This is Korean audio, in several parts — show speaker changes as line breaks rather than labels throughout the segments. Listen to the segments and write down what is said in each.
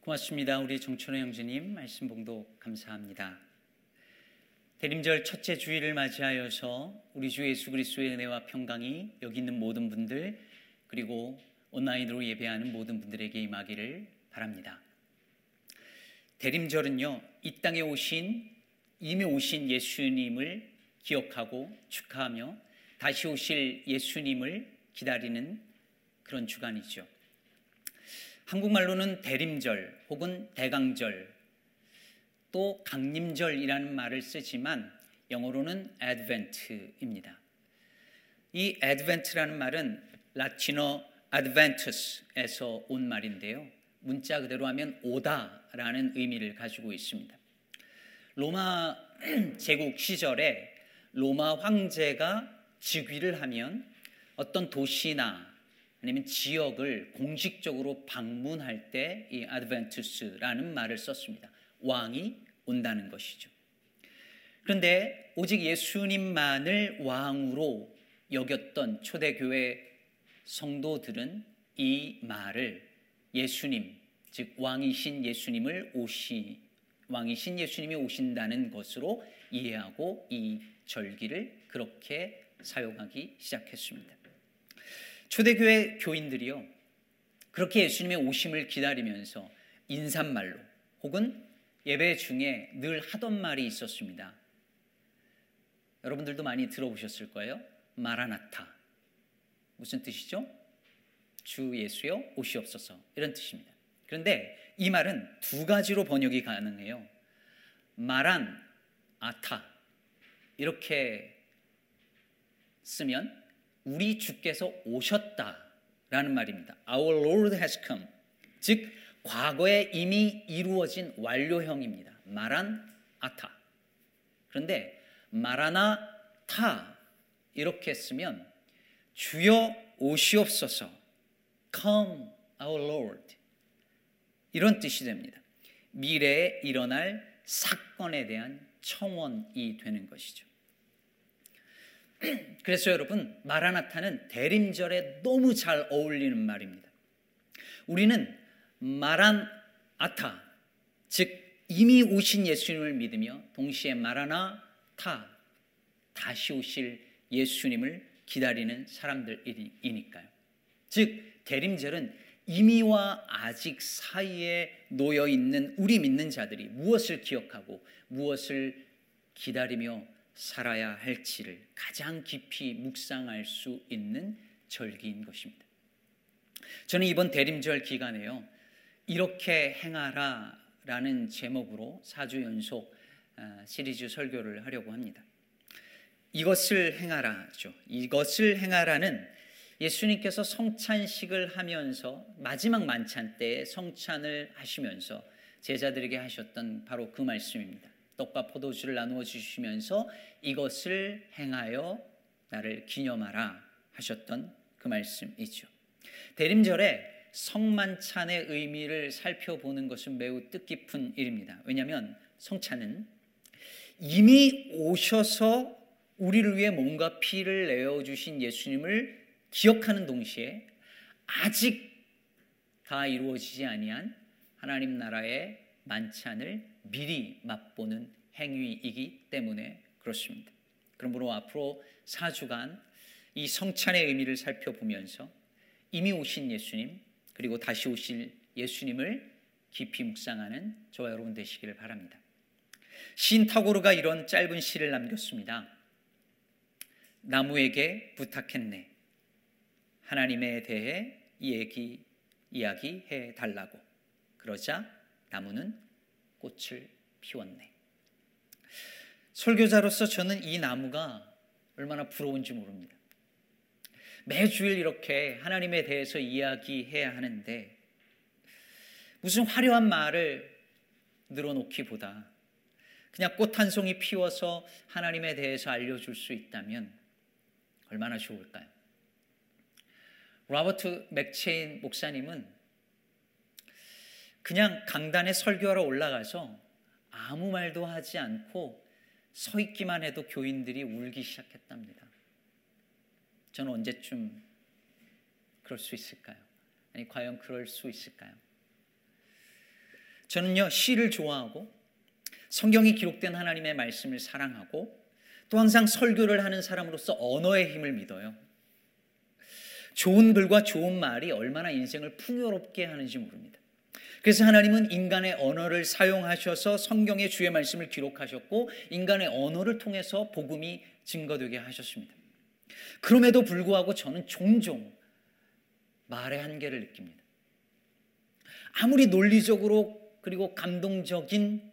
고맙습니다. 우리 정천호 형제님 말씀 봉독 감사합니다. 대림절 첫째 주일을 맞이하여서 우리 주 예수 그리스도의 은혜와 평강이 여기 있는 모든 분들 그리고 온라인으로 예배하는 모든 분들에게 임하기를 바랍니다. 대림절은요 이 땅에 오신 이미 오신 예수님을 기억하고 축하하며 다시 오실 예수님을 기다리는 그런 주간이죠. 한국말로는 대림절 혹은 대강절 또 강림절이라는 말을 쓰지만 영어로는 advent입니다. 이 advent라는 말은 라틴어 adventus에서 온 말인데요. 문자 그대로 하면 오다라는 의미를 가지고 있습니다. 로마 제국 시절에 로마 황제가 즉위를 하면 어떤 도시나 아니면 지역을 공식적으로 방문할 때 이 아드벤투스라는 말을 썼습니다. 왕이 온다는 것이죠. 그런데 오직 예수님만을 왕으로 여겼던 초대교회 성도들은 이 말을 예수님, 즉 왕이신 예수님을 오시 왕이신 예수님이 오신다는 것으로 이해하고 이 절기를 그렇게 사용하기 시작했습니다. 초대교회 교인들이요. 그렇게 예수님의 오심을 기다리면서 인사말로 혹은 예배 중에 늘 하던 말이 있었습니다. 여러분들도 많이 들어보셨을 거예요. 마라나타. 무슨 뜻이죠? 주 예수여 오시옵소서. 이런 뜻입니다. 그런데 이 말은 두 가지로 번역이 가능해요. 마란 아타. 이렇게 쓰면 우리 주께서 오셨다라는 말입니다. Our Lord has come. 즉 과거에 이미 이루어진 완료형입니다. 마란 아타. 그런데 마라나 타 이렇게 쓰면 주여 오시옵소서. Come, our Lord. 이런 뜻이 됩니다. 미래에 일어날 사건에 대한 청원이 되는 것이죠. 그래서 여러분 마라나타는 대림절에 너무 잘 어울리는 말입니다. 우리는 마란아타 즉 이미 오신 예수님을 믿으며 동시에 마라나타 다시 오실 예수님을 기다리는 사람들이니까요. 즉 대림절은 이미와 아직 사이에 놓여 있는 우리 믿는 자들이 무엇을 기억하고 무엇을 기다리며 살아야 할지를 가장 깊이 묵상할 수 있는 절기인 것입니다. 저는 이번 대림절 기간에요. 이렇게 행하라 라는 제목으로 4주 연속 아, 시리즈 설교를 하려고 합니다. 이것을 행하라죠. 이것을 행하라는 예수님께서 성찬식을 하면서 마지막 만찬 때 성찬을 하시면서 제자들에게 하셨던 바로 그 말씀입니다. 떡과 포도주를 나누어 주시면서 이것을 행하여 나를 기념하라 하셨던 그 말씀이죠. 대림절에 성만찬의 의미를 살펴보는 것은 매우 뜻깊은 일입니다. 왜냐하면 성찬은 이미 오셔서 우리를 위해 몸과 피를 내어 주신 예수님을 기억하는 동시에 아직 다 이루어지지 아니한 하나님 나라의 만찬을 미리 맛보는 행위이기 때문에 그렇습니다. 그러므로 앞으로 4주간 이 성찬의 의미를 살펴보면서 이미 오신 예수님 그리고 다시 오실 예수님을 깊이 묵상하는 저와 여러분 되시기를 바랍니다. 시 타고르가 이런 짧은 시를 남겼습니다. 나무에게 부탁했네. 하나님에 대해 얘기 이야기해 달라고. 그러자 나무는 꽃을 피웠네. 설교자로서 저는 이 나무가 얼마나 부러운지 모릅니다. 매주일 이렇게 하나님에 대해서 이야기해야 하는데 무슨 화려한 말을 늘어놓기보다 그냥 꽃 한 송이 피워서 하나님에 대해서 알려줄 수 있다면 얼마나 좋을까요? 로버트 맥체인 목사님은 그냥 강단에 설교하러 올라가서 아무 말도 하지 않고 서 있기만 해도 교인들이 울기 시작했답니다. 저는 언제쯤 그럴 수 있을까요? 아니, 과연 그럴 수 있을까요? 저는요, 시를 좋아하고 성경이 기록된 하나님의 말씀을 사랑하고 또 항상 설교를 하는 사람으로서 언어의 힘을 믿어요. 좋은 글과 좋은 말이 얼마나 인생을 풍요롭게 하는지 모릅니다. 그래서 하나님은 인간의 언어를 사용하셔서 성경의 주의 말씀을 기록하셨고 인간의 언어를 통해서 복음이 증거되게 하셨습니다. 그럼에도 불구하고 저는 종종 말의 한계를 느낍니다. 아무리 논리적으로 그리고 감동적인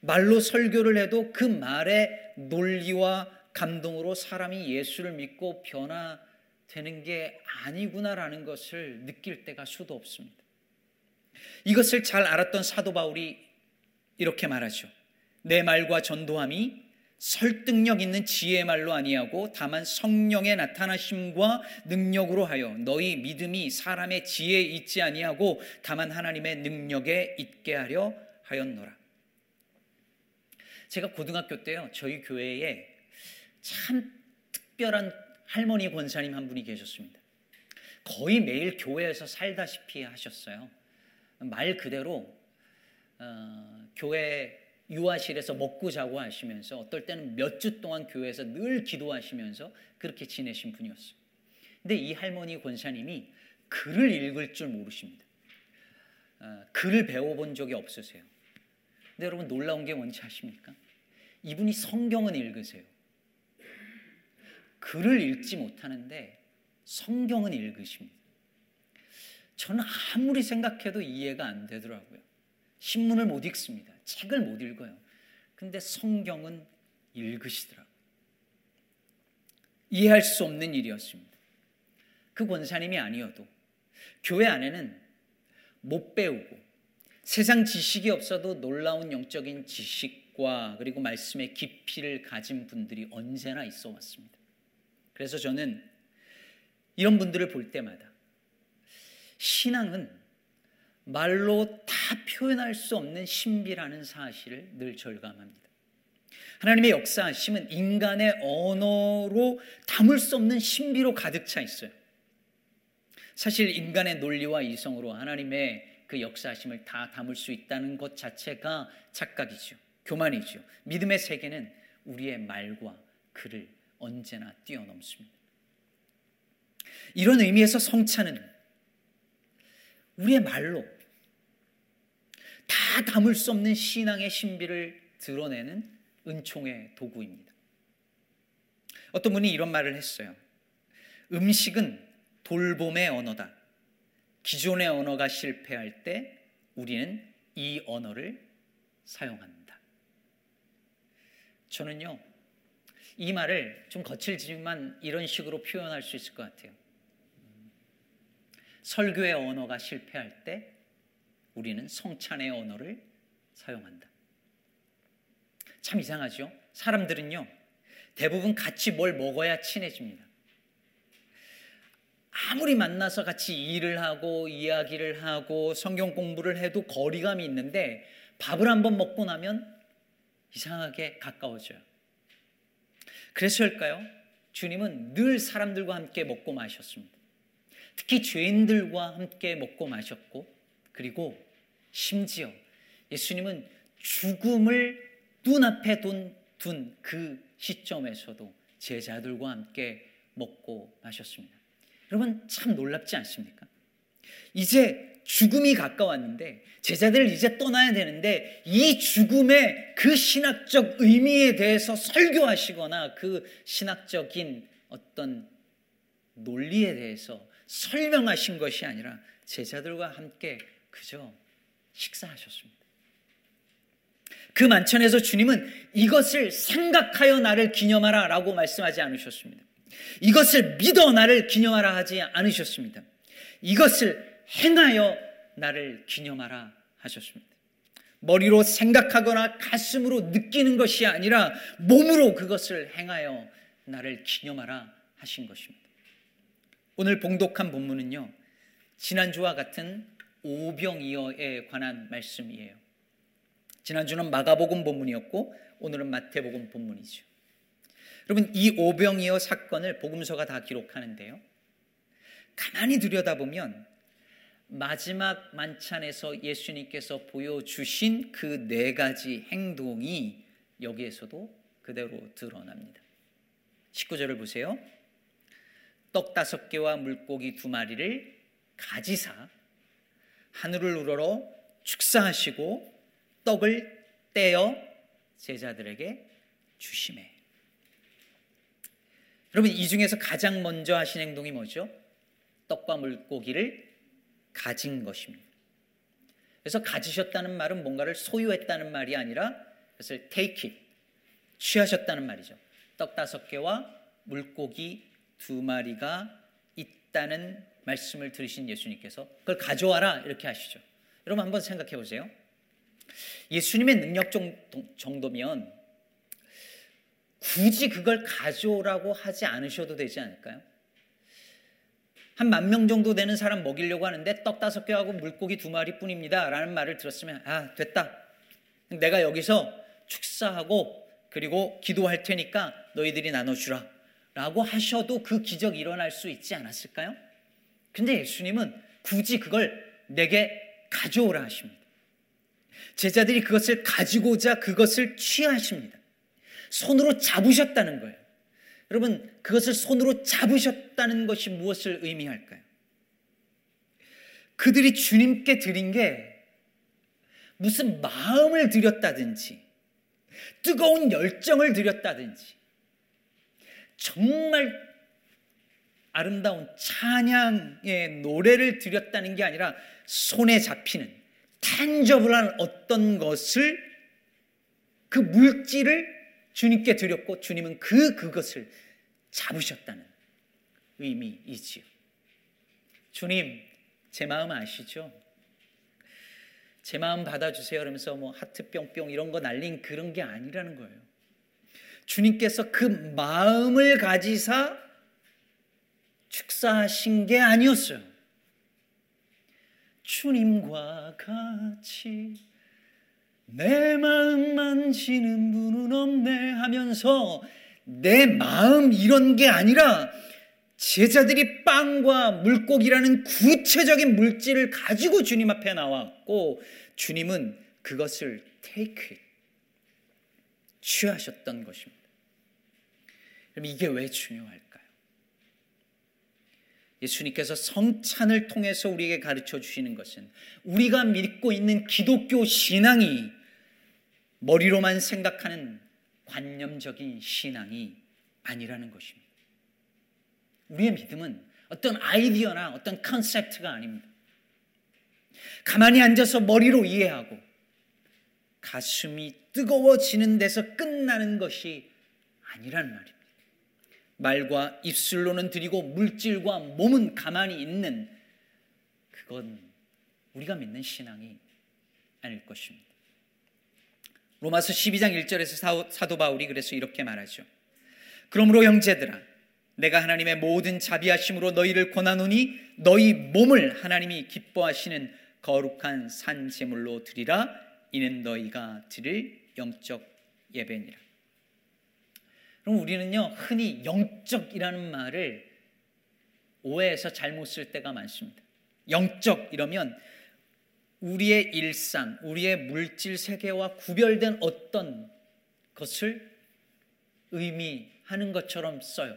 말로 설교를 해도 그 말의 논리와 감동으로 사람이 예수를 믿고 변화되는 게 아니구나라는 것을 느낄 때가 수도 없습니다. 이것을 잘 알았던 사도 바울이 이렇게 말하죠. 내 말과 전도함이 설득력 있는 지혜의 말로 아니하고 다만 성령의 나타나심과 능력으로 하여 너희 믿음이 사람의 지혜에 있지 아니하고 다만 하나님의 능력에 있게 하려 하였노라. 제가 고등학교 때요 저희 교회에 참 특별한 할머니 권사님 한 분이 계셨습니다. 거의 매일 교회에서 살다시피 하셨어요. 말 그대로 어, 교회 유아실에서 먹고 자고 하시면서 어떨 때는 몇 주 동안 교회에서 늘 기도하시면서 그렇게 지내신 분이었어요. 근데 이 할머니 권사님이 글을 읽을 줄 모르십니다. 어, 글을 배워본 적이 없으세요. 근데 여러분 놀라운 게 뭔지 아십니까? 이분이 성경은 읽으세요. 글을 읽지 못하는데 성경은 읽으십니다. 저는 아무리 생각해도 이해가 안 되더라고요. 신문을 못 읽습니다. 책을 못 읽어요. 근데 성경은 읽으시더라고요. 이해할 수 없는 일이었습니다. 그 권사님이 아니어도 교회 안에는 못 배우고 세상 지식이 없어도 놀라운 영적인 지식과 그리고 말씀의 깊이를 가진 분들이 언제나 있어 왔습니다. 그래서 저는 이런 분들을 볼 때마다 신앙은 말로 다 표현할 수 없는 신비라는 사실을 늘 절감합니다. 하나님의 역사하심은 인간의 언어로 담을 수 없는 신비로 가득 차 있어요. 사실 인간의 논리와 이성으로 하나님의 그 역사하심을 다 담을 수 있다는 것 자체가 착각이죠. 교만이죠. 믿음의 세계는 우리의 말과 글을 언제나 뛰어넘습니다. 이런 의미에서 성찬은 우리의 말로 다 담을 수 없는 신앙의 신비를 드러내는 은총의 도구입니다. 어떤 분이 이런 말을 했어요. 음식은 돌봄의 언어다. 기존의 언어가 실패할 때 우리는 이 언어를 사용한다. 저는요, 이 말을 좀 거칠지만 이런 식으로 표현할 수 있을 것 같아요. 설교의 언어가 실패할 때 우리는 성찬의 언어를 사용한다. 참 이상하죠? 사람들은요, 대부분 같이 뭘 먹어야 친해집니다. 아무리 만나서 같이 일을 하고 이야기를 하고 성경 공부를 해도 거리감이 있는데 밥을 한번 먹고 나면 이상하게 가까워져요. 그래서일까요? 주님은 늘 사람들과 함께 먹고 마셨습니다. 특히 죄인들과 함께 먹고 마셨고 그리고 심지어 예수님은 죽음을 눈앞에 둔 그 시점에서도 제자들과 함께 먹고 마셨습니다. 여러분 참 놀랍지 않습니까? 이제 죽음이 가까웠는데 제자들 이제 떠나야 되는데 이 죽음의 그 신학적 의미에 대해서 설교하시거나 그 신학적인 어떤 논리에 대해서 설명하신 것이 아니라 제자들과 함께 그저 식사하셨습니다. 그 만찬에서 주님은 이것을 생각하여 나를 기념하라 라고 말씀하지 않으셨습니다. 이것을 믿어 나를 기념하라 하지 않으셨습니다. 이것을 행하여 나를 기념하라 하셨습니다. 머리로 생각하거나 가슴으로 느끼는 것이 아니라 몸으로 그것을 행하여 나를 기념하라 하신 것입니다. 오늘 봉독한 본문은요. 지난주와 같은 오병이어에 관한 말씀이에요. 지난주는 마가복음 본문이었고 오늘은 마태복음 본문이죠. 여러분 이 오병이어 사건을 복음서가 다 기록하는데요. 가만히 들여다보면 마지막 만찬에서 예수님께서 보여주신 그 네 가지 행동이 여기에서도 그대로 드러납니다. 19절을 보세요. 떡 다섯 개와 물고기 두 마리를 가지사 하늘을 우러러 축사하시고 떡을 떼어 제자들에게 주심해. 여러분 이 중에서 가장 먼저 하신 행동이 뭐죠? 떡과 물고기를 가진 것입니다. 그래서 가지셨다는 말은 뭔가를 소유했다는 말이 아니라 그것을 take it, 취하셨다는 말이죠. 떡 다섯 개와 물고기 두 마리가 있다는 말씀을 들으신 예수님께서 그걸 가져와라 이렇게 하시죠. 여러분 한번 생각해 보세요. 예수님의 능력 정도면 굳이 그걸 가져오라고 하지 않으셔도 되지 않을까요? 한 만 명 정도 되는 사람 먹이려고 하는데 떡 다섯 개하고 물고기 두 마리 뿐입니다. 라는 말을 들었으면, 아, 됐다. 내가 여기서 축사하고 그리고 기도할 테니까 너희들이 나눠주라. 라고 하셔도 그 기적이 일어날 수 있지 않았을까요? 근데 예수님은 굳이 그걸 내게 가져오라 하십니다. 제자들이 그것을 가지고자 그것을 취하십니다. 손으로 잡으셨다는 거예요. 여러분, 그것을 손으로 잡으셨다는 것이 무엇을 의미할까요? 그들이 주님께 드린 게 무슨 마음을 드렸다든지, 뜨거운 열정을 드렸다든지, 정말 아름다운 찬양의 노래를 드렸다는 게 아니라 손에 잡히는 탄저블한 어떤 것을 그 물질을 주님께 드렸고 주님은 그 그것을 잡으셨다는 의미이지요. 주님, 제 마음 아시죠? 제 마음 받아주세요. 그러면서 뭐 하트 뿅뿅 이런 거 날린 그런 게 아니라는 거예요. 주님께서 그 마음을 가지사 축사하신 게 아니었어요. 주님과 같이 내 마음 만지는 분은 없네 하면서 내 마음 이런 게 아니라 제자들이 빵과 물고기라는 구체적인 물질을 가지고 주님 앞에 나왔고 주님은 그것을 테이크 취하셨던 것입니다. 그럼 이게 왜 중요할까요? 예수님께서 성찬을 통해서 우리에게 가르쳐 주시는 것은 우리가 믿고 있는 기독교 신앙이 머리로만 생각하는 관념적인 신앙이 아니라는 것입니다. 우리의 믿음은 어떤 아이디어나 어떤 컨셉트가 아닙니다. 가만히 앉아서 머리로 이해하고 가슴이 뜨거워지는 데서 끝나는 것이 아니란 말입니다. 말과 입술로는 드리고 물질과 몸은 가만히 있는 그건 우리가 믿는 신앙이 아닐 것입니다. 로마서 12장 1절에서 사도 바울이 그래서 이렇게 말하죠. 그러므로 형제들아 내가 하나님의 모든 자비하심으로 너희를 권하노니 너희 몸을 하나님이 기뻐하시는 거룩한 산 제물로 드리라 이는 너희가 드릴 영적 예배니라. 그럼 우리는요 흔히 영적이라는 말을 오해해서 잘못 쓸 때가 많습니다. 영적 이러면 우리의 일상, 우리의 물질 세계와 구별된 어떤 것을 의미하는 것처럼 써요.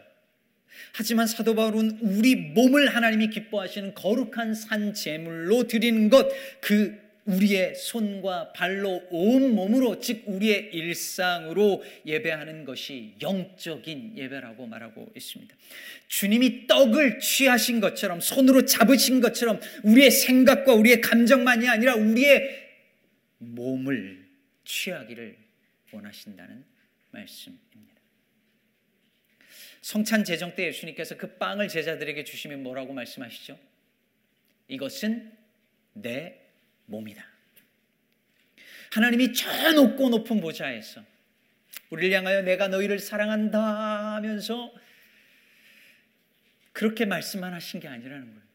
하지만 사도 바울은 우리 몸을 하나님이 기뻐하시는 거룩한 산 제물로 드리는 것, 그 우리의 손과 발로 온 몸으로 즉 우리의 일상으로 예배하는 것이 영적인 예배라고 말하고 있습니다. 주님이 떡을 취하신 것처럼 손으로 잡으신 것처럼 우리의 생각과 우리의 감정만이 아니라 우리의 몸을 취하기를 원하신다는 말씀입니다. 성찬 제정 때 예수님께서 그 빵을 제자들에게 주시면 뭐라고 말씀하시죠? 이것은 내 몸이다. 하나님이 저 높고 높은 보좌에서 우리를 향하여 내가 너희를 사랑한다 하면서 그렇게 말씀만 하신 게 아니라는 거예요.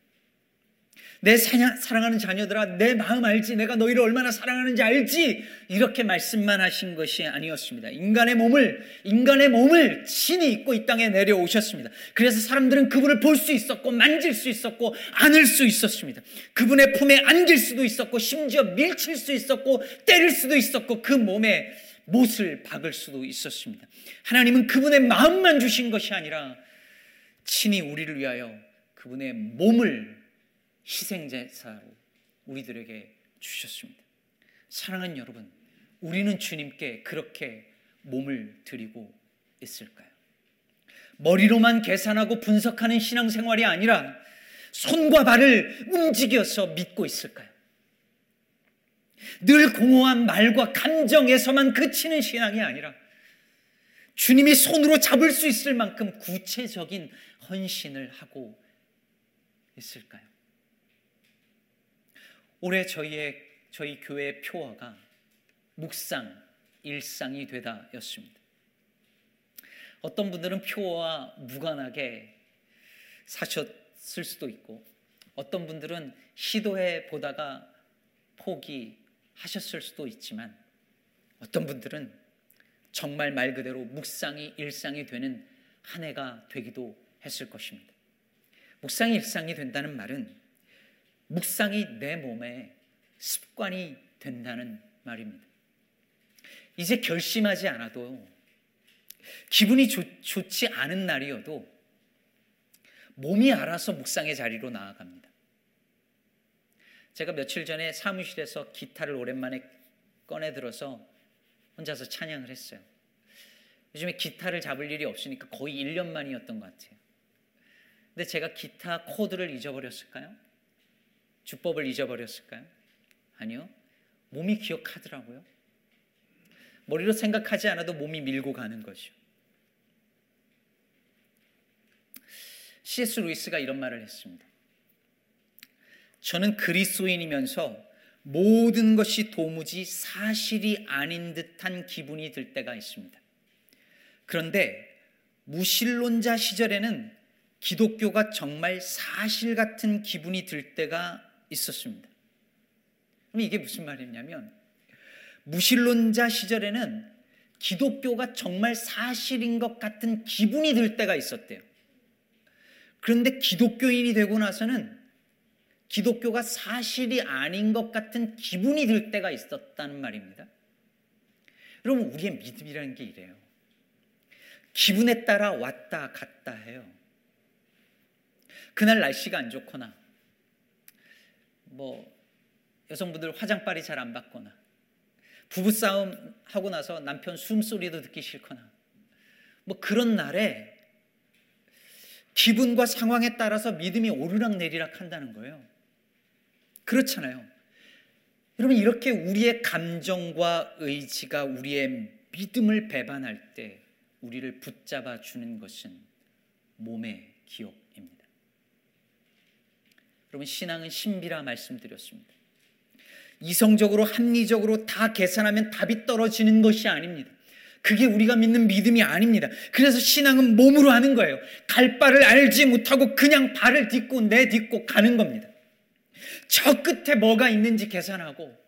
내 사랑하는 자녀들아, 내 마음 알지? 내가 너희를 얼마나 사랑하는지 알지? 이렇게 말씀만 하신 것이 아니었습니다. 인간의 몸을, 인간의 몸을 친히 입고 이 땅에 내려오셨습니다. 그래서 사람들은 그분을 볼 수 있었고, 만질 수 있었고, 안을 수 있었습니다. 그분의 품에 안길 수도 있었고, 심지어 밀칠 수 있었고, 때릴 수도 있었고, 그 몸에 못을 박을 수도 있었습니다. 하나님은 그분의 마음만 주신 것이 아니라, 친히 우리를 위하여 그분의 몸을 희생제사로 우리들에게 주셨습니다. 사랑하는 여러분, 우리는 주님께 그렇게 몸을 드리고 있을까요? 머리로만 계산하고 분석하는 신앙생활이 아니라 손과 발을 움직여서 믿고 있을까요? 늘 공허한 말과 감정에서만 그치는 신앙이 아니라 주님이 손으로 잡을 수 있을 만큼 구체적인 헌신을 하고 있을까요? 올해 저희의 저희 교회 표어가 묵상 일상이 되다였습니다. 어떤 분들은 표어와 무관하게 사셨을 수도 있고 어떤 분들은 시도해 보다가 포기하셨을 수도 있지만 어떤 분들은 정말 말 그대로 묵상이 일상이 되는 한 해가 되기도 했을 것입니다. 묵상이 일상이 된다는 말은 묵상이 내 몸에 습관이 된다는 말입니다. 이제 결심하지 않아도 기분이 좋, 좋지 않은 날이어도 몸이 알아서 묵상의 자리로 나아갑니다. 제가 며칠 전에 사무실에서 기타를 오랜만에 꺼내 들어서 혼자서 찬양을 했어요. 요즘에 기타를 잡을 일이 없으니까 거의 1년 만이었던 것 같아요. 근데 제가 기타 코드를 잊어버렸을까요? 주법을 잊어버렸을까요? 아니요. 몸이 기억하더라고요. 머리로 생각하지 않아도 몸이 밀고 가는 거죠. C.S. 루이스가 이런 말을 했습니다. 저는 그리스도인이면서 모든 것이 도무지 사실이 아닌 듯한 기분이 들 때가 있습니다. 그런데 무신론자 시절에는 기독교가 정말 사실 같은 기분이 들 때가 있었습니다. 그럼 이게 무슨 말이냐면 무신론자 시절에는 기독교가 정말 사실인 것 같은 기분이 들 때가 있었대요. 그런데 기독교인이 되고 나서는 기독교가 사실이 아닌 것 같은 기분이 들 때가 있었다는 말입니다. 여러분, 우리의 믿음이라는 게 이래요. 기분에 따라 왔다 갔다 해요. 그날 날씨가 안 좋거나, 뭐 여성분들 화장빨이 잘 안 받거나 부부싸움 하고 나서 남편 숨소리도 듣기 싫거나 뭐 그런 날에 기분과 상황에 따라서 믿음이 오르락 내리락 한다는 거예요. 그렇잖아요. 여러분 이렇게 우리의 감정과 의지가 우리의 믿음을 배반할 때 우리를 붙잡아 주는 것은 몸의 기억 여러분 신앙은 신비라 말씀드렸습니다. 이성적으로 합리적으로 다 계산하면 답이 떨어지는 것이 아닙니다. 그게 우리가 믿는 믿음이 아닙니다. 그래서 신앙은 몸으로 하는 거예요. 갈 바를 알지 못하고 그냥 발을 딛고 내딛고 가는 겁니다. 저 끝에 뭐가 있는지 계산하고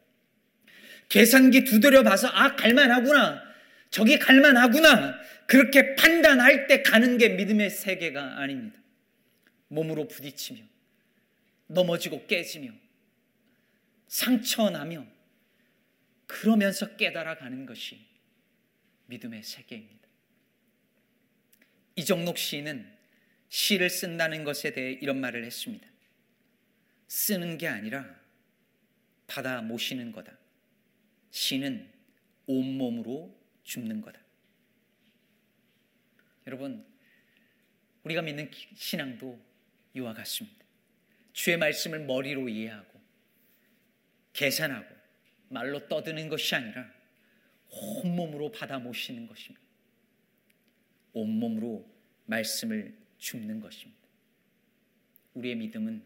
계산기 두드려 봐서 아 갈만하구나. 저기 갈만하구나. 그렇게 판단할 때 가는 게 믿음의 세계가 아닙니다. 몸으로 부딪히며 넘어지고 깨지며 상처나며 그러면서 깨달아가는 것이 믿음의 세계입니다. 이정록 시인은 시를 쓴다는 것에 대해 이런 말을 했습니다. 쓰는 게 아니라 받아 모시는 거다. 시는 온몸으로 줍는 거다. 여러분, 우리가 믿는 신앙도 이와 같습니다. 주의 말씀을 머리로 이해하고 계산하고 말로 떠드는 것이 아니라 온몸으로 받아 모시는 것입니다. 온몸으로 말씀을 줍는 것입니다. 우리의 믿음은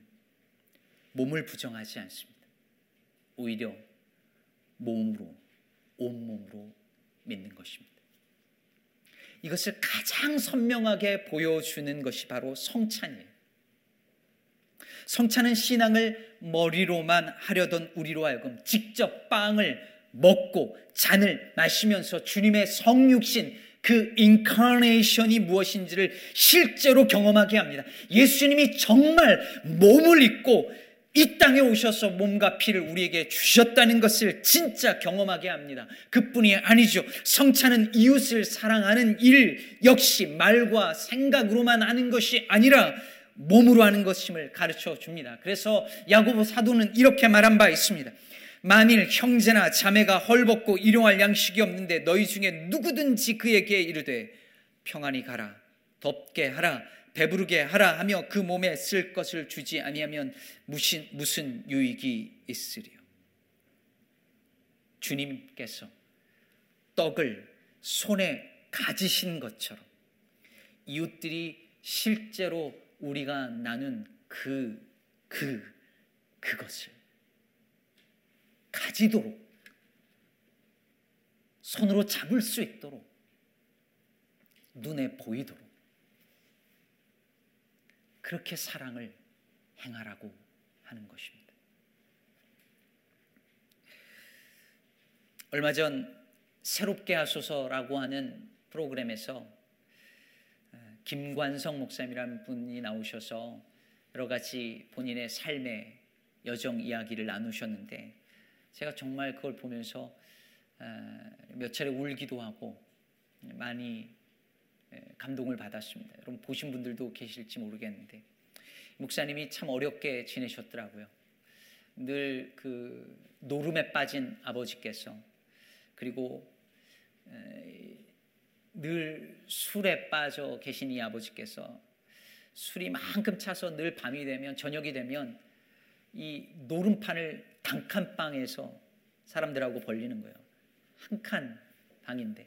몸을 부정하지 않습니다. 오히려 몸으로, 온몸으로 믿는 것입니다. 이것을 가장 선명하게 보여주는 것이 바로 성찬이에요. 성찬은 신앙을 머리로만 하려던 우리로 하여금 직접 빵을 먹고 잔을 마시면서 주님의 성육신 그 인카네이션이 무엇인지를 실제로 경험하게 합니다. 예수님이 정말 몸을 입고 이 땅에 오셔서 몸과 피를 우리에게 주셨다는 것을 진짜 경험하게 합니다. 그뿐이 아니죠. 성찬은 이웃을 사랑하는 일 역시 말과 생각으로만 하는 것이 아니라 몸으로 하는 것임을 가르쳐 줍니다. 그래서 야고보 사도는 이렇게 말한 바 있습니다. 만일 형제나 자매가 헐벗고 일용할 양식이 없는데 너희 중에 누구든지 그에게 이르되 평안히 가라 덥게 하라 배부르게 하라 하며 그 몸에 쓸 것을 주지 아니하면 무슨 무슨 유익이 있으리요 주님께서 떡을 손에 가지신 것처럼 이웃들이 실제로 우리가 나눈 그, 그, 그것을 가지도록 손으로 잡을 수 있도록 눈에 보이도록 그렇게 사랑을 행하라고 하는 것입니다. 얼마 전 새롭게 하소서라고 하는 프로그램에서 어, 김관성 목사님이라는 분이 나오셔서 여러 가지 본인의 삶의 여정 이야기를 나누셨는데 제가 정말 그걸 보면서 몇 차례 울기도 하고 많이 감동을 받았습니다. 여러분 보신 분들도 계실지 모르겠는데 목사님이 참 어렵게 지내셨더라고요. 늘 그 노름에 빠진 아버지께서 그리고 늘 술에 빠져 계신 이 아버지께서 술이 만큼 차서 늘 밤이 되면 저녁이 되면 이 노름판을 단칸방에서 사람들하고 벌리는 거예요. 한 칸 방인데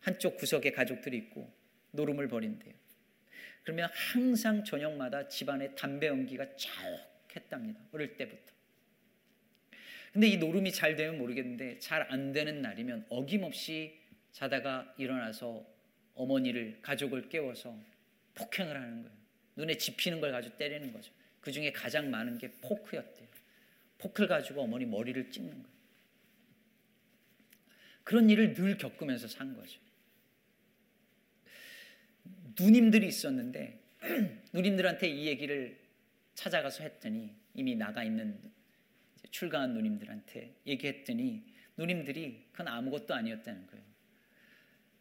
한쪽 구석에 가족들이 있고 노름을 벌인대요. 그러면 항상 저녁마다 집안에 담배 연기가 자욱했답니다. 어릴 때부터. 근데 이 노름이 잘 되면 모르겠는데 잘 안 되는 날이면 어김없이 자다가 일어나서 어머니를 가족을 깨워서 폭행을 하는 거예요. 눈에 집히는 걸 가지고 때리는 거죠. 그 중에 가장 많은 게 포크였대요. 포크를 가지고 어머니 머리를 찢는 거예요. 그런 일을 늘 겪으면서 산 거죠. 누님들이 있었는데 누님들한테 이 얘기를 찾아가서 했더니 이미 나가 있는 출가한 누님들한테 얘기했더니 누님들이 그건 아무것도 아니었다는 거예요.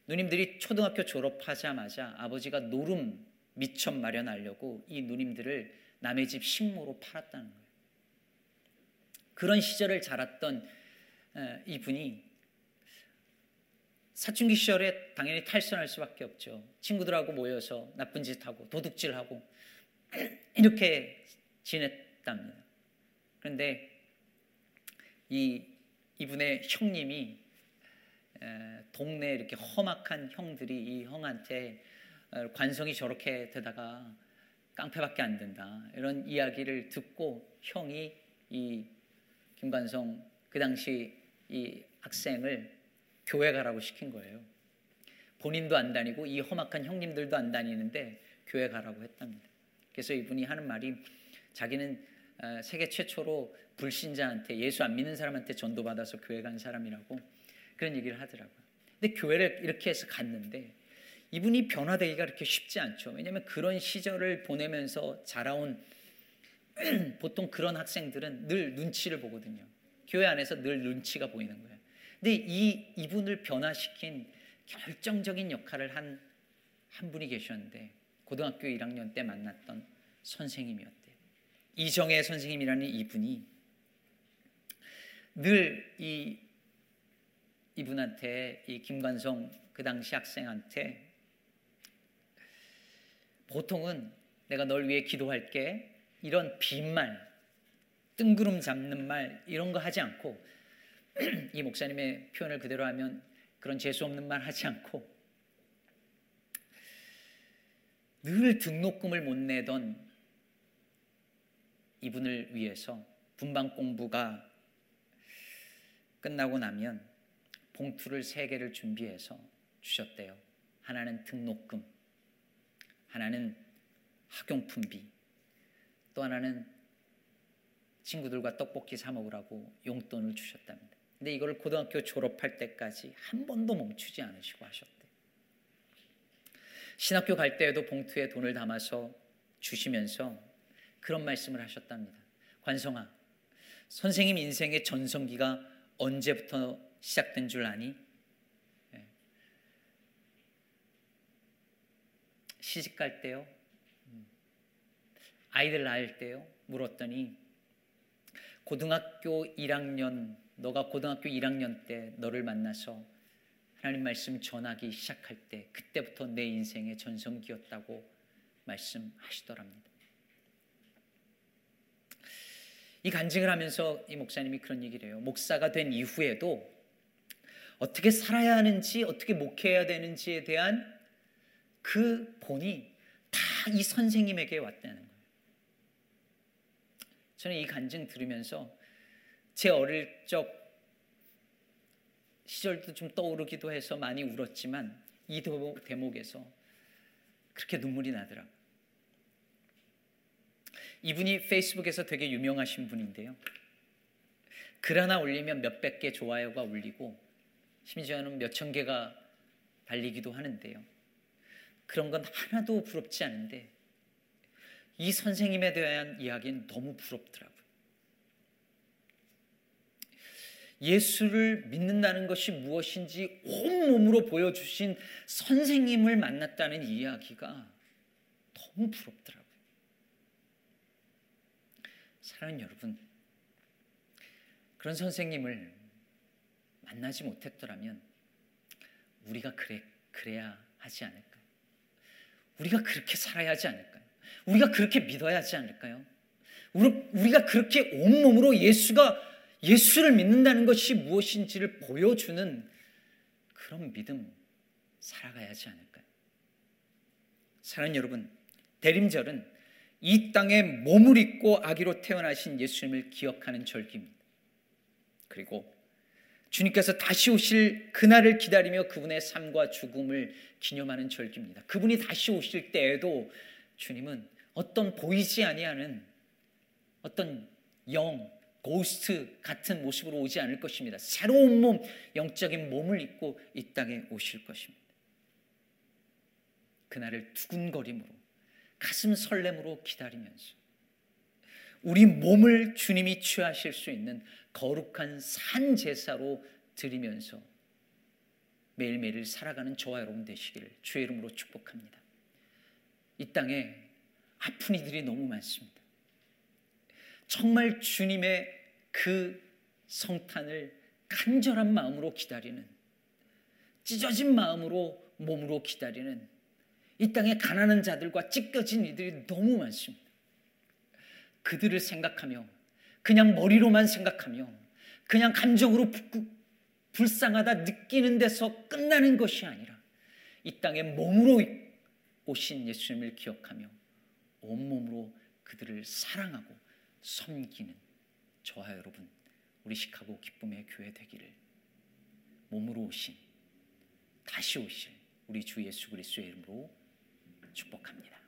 누님들이 초등학교 졸업하자마자 아버지가 노름 미천 마련하려고 이 누님들을 남의 집 식모로 팔았다는 거예요. 그런 시절을 자랐던 이분이 사춘기 시절에 당연히 탈선할 수밖에 없죠. 친구들하고 모여서 나쁜 짓 하고 도둑질하고 이렇게 지냈답니다. 그런데 이 이분의 형님이 동네 이렇게 험악한 형들이 이 형한테 어, 관성이 저렇게 되다가 깡패밖에 안 된다. 이런 이야기를 듣고 형이 이 김관성 그 당시 이 학생을 교회 가라고 시킨 거예요. 본인도 안 다니고 이 험악한 형님들도 안 다니는데 교회 가라고 했답니다. 그래서 이분이 하는 말이 자기는 어, 세계 최초로 불신자한테 예수 안 믿는 사람한테 전도받아서 교회 간 사람이라고 그런 얘기를 하더라고요. 근데 교회를 이렇게 해서 갔는데 이분이 변화되기가 그렇게 쉽지 않죠. 왜냐하면 그런 시절을 보내면서 자라온 보통 그런 학생들은 늘 눈치를 보거든요. 교회 안에서 늘 눈치가 보이는 거예요. 근데 이 이분을 변화시킨 결정적인 역할을 한 한 분이 계셨는데 고등학교 1학년 때 만났던 선생님이었대요. 이정혜 선생님이라는 이분이 늘 이 이분한테 이 김관성 그 당시 학생한테 보통은 내가 널 위해 기도할게. 이런 빈말, 뜬구름 잡는 말 이런 거 하지 않고 이 목사님의 표현을 그대로 하면 그런 재수 없는 말 하지 않고 늘 등록금을 못 내던 이분을 위해서 분방 공부가 끝나고 나면 봉투를 세 개를 준비해서 주셨대요. 하나는 등록금, 하나는 학용품비, 또 하나는 친구들과 떡볶이 사 먹으라고 용돈을 주셨답니다. 근데 이걸 고등학교 졸업할 때까지 한 번도 멈추지 않으시고 하셨대. 신학교 갈 때에도 봉투에 돈을 담아서 주시면서 그런 말씀을 하셨답니다. 관성아, 선생님 인생의 전성기가 언제부터 시작된 줄 아니? 예. 시집 갈 때요? 음. 아이들 낳을 때요? 물었더니 고등학교 1학년 너가 고등학교 1학년 때 너를 만나서 하나님 말씀 전하기 시작할 때 그때부터 내 인생의 전성기였다고 말씀하시더랍니다. 이 간증을 하면서 이 목사님이 그런 얘기를 해요. 목사가 된 이후에도 어떻게 살아야 하는지, 어떻게 목회해야 되는지에 대한 그 본이 다 이 선생님에게 왔다는 거예요. 저는 이 간증 들으면서 제 어릴 적 시절도 좀 떠오르기도 해서 많이 울었지만 이 대목에서 그렇게 눈물이 나더라고요. 이분이 페이스북에서 되게 유명하신 분인데요. 글 하나 올리면 몇백 개 좋아요가 울리고 심지어는 몇천 개가 달리기도 하는데요. 그런 건 하나도 부럽지 않은데 이 선생님에 대한 이야기는 너무 부럽더라고요. 예수를 믿는다는 것이 무엇인지 온몸으로 보여주신 선생님을 만났다는 이야기가 너무 부럽더라고요. 사랑하는 여러분, 그런 선생님을 만나지 못했더라면 우리가 그래, 그래야 하지 않을까요? 우리가 그렇게 살아야 하지 않을까요? 우리가 그렇게 믿어야 하지 않을까요? 우리가 그렇게 온몸으로 예수가 예수를 믿는다는 것이 무엇인지를 보여주는 그런 믿음 살아가야 하지 않을까요? 사랑하는 여러분, 대림절은 이 땅에 몸을 입고 아기로 태어나신 예수님을 기억하는 절기입니다. 그리고 주님께서 다시 오실 그날을 기다리며 그분의 삶과 죽음을 기념하는 절기입니다. 그분이 다시 오실 때에도 주님은 어떤 보이지 아니하는 어떤 영, 고스트 같은 모습으로 오지 않을 것입니다. 새로운 몸, 영적인 몸을 입고 이 땅에 오실 것입니다. 그날을 두근거림으로 가슴 설렘으로 기다리면서 우리 몸을 주님이 취하실 수 있는 거룩한 산 제사로 드리면서 매일매일 살아가는 저와 여러분 되시기를 주의 이름으로 축복합니다. 이 땅에 아픈 이들이 너무 많습니다. 정말 주님의 그 성탄을 간절한 마음으로 기다리는 찢어진 마음으로 몸으로 기다리는 이 땅에 가난한 자들과 찢겨진 이들이 너무 많습니다. 그들을 생각하며 그냥 머리로만 생각하며 그냥 감정으로 불쌍하다 느끼는 데서 끝나는 것이 아니라 이 땅에 몸으로 오신 예수님을 기억하며 온몸으로 그들을 사랑하고 섬기는 저와 여러분 우리 시카고 기쁨의 교회 되기를 몸으로 오신 다시 오실 우리 주 예수 그리스도의 이름으로 축복합니다.